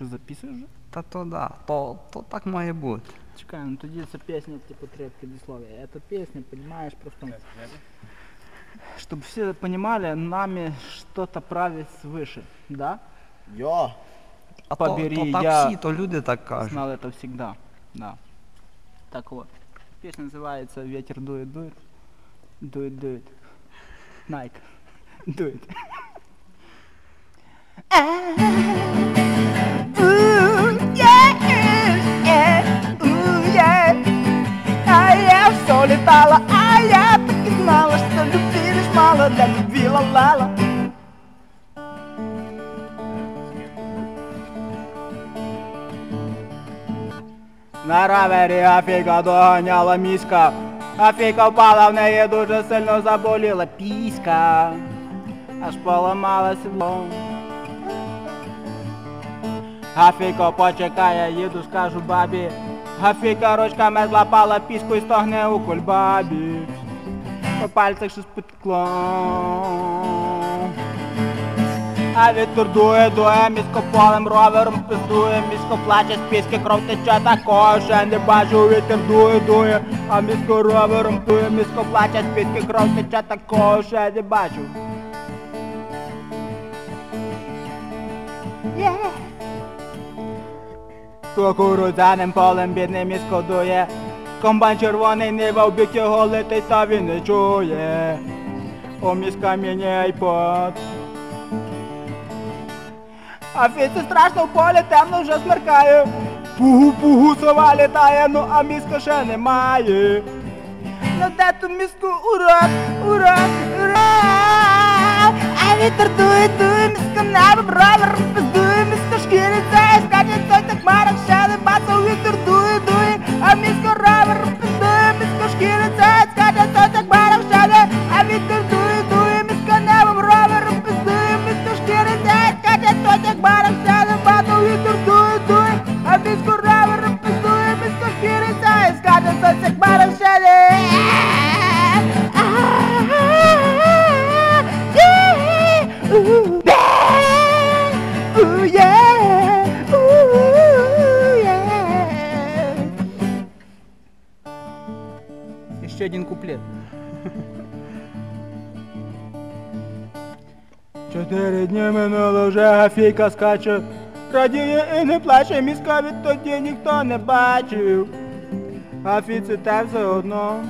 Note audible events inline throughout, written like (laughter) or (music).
що записуєш вже? Та то да, то, то так має бути. Чекай, ну тоді це пісня, типу, три предисловия. Это песня, понимаешь, просто... Чтобы все понимали, нами что-то правит свыше, да? Йо! А Побери, то, то так я всі, то люди так кажуть. Знал это всегда, да. Так вот, песня называется «Ветер дует, дует, дует, дует». Найк, (laughs) дует. (laughs) На равері Афіка доганяла міська. Афіка впала, в неї дуже сильно заболіла піська. Аж поламала седло. Афіка почекає, їду, скажу бабі. Афіка ручками злапала піську і стогне у кульбабі. По пальцях щось потекло. А вітер дує, дує, місько полем ровером пиздує, місько плаче, з піски кров тече, такого ще не бачу, вітер дує, дує, а місько ровером дує, місько плаче, з піски кров тече, такого ще не бачу. То кукурудзяним полем бідний місько дує, комбайн червоний нива в бік його летить, та він не чує. О міська мені айпод. А фіці страшно в полі темно вже смеркає. Пугу-пугу сова літає, ну а міска ще немає. Ну де ту міску ура, ура, урок. А вітер дує, дує, міска небо бровер, Еще один куплет. Чотири дні минуло вже Гафійка скаче. Радіє і не плаче, міська відтоді ніхто не бачив. Гафіці те все одно.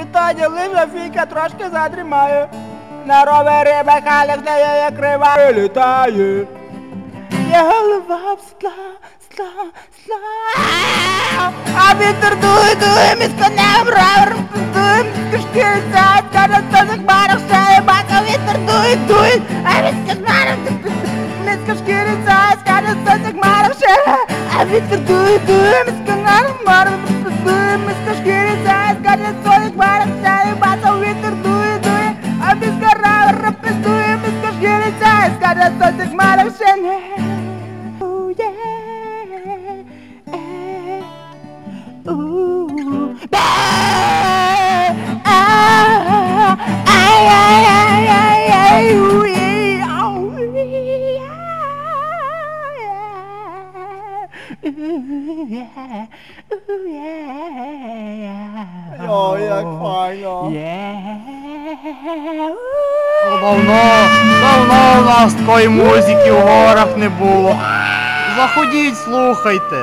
Відтоді лиш Гафійка трошки задрімає. На ровері бекалях де є крива літає. Є голова в скла, скла, скла. А вітер дує, дує, місько не ровер, дує, місько шкіриться, скаже, це за хмарах, ще є бака, вітер дує, дує, а місько хмарах, місько шкіриться, скаже, це за хмарах, ще є, а вітер дує, дує, місько не хмарах, дує, місько шкіриться, скаже, це за хмарах, ще є бака, вітер дує, дує, а місько ровер, пиздує, місько шкіриться, скаже, це за хмарах, ще Йо, як файно! Yeah. Давно, давно у нас такої музики в горах не було. Заходіть, слухайте.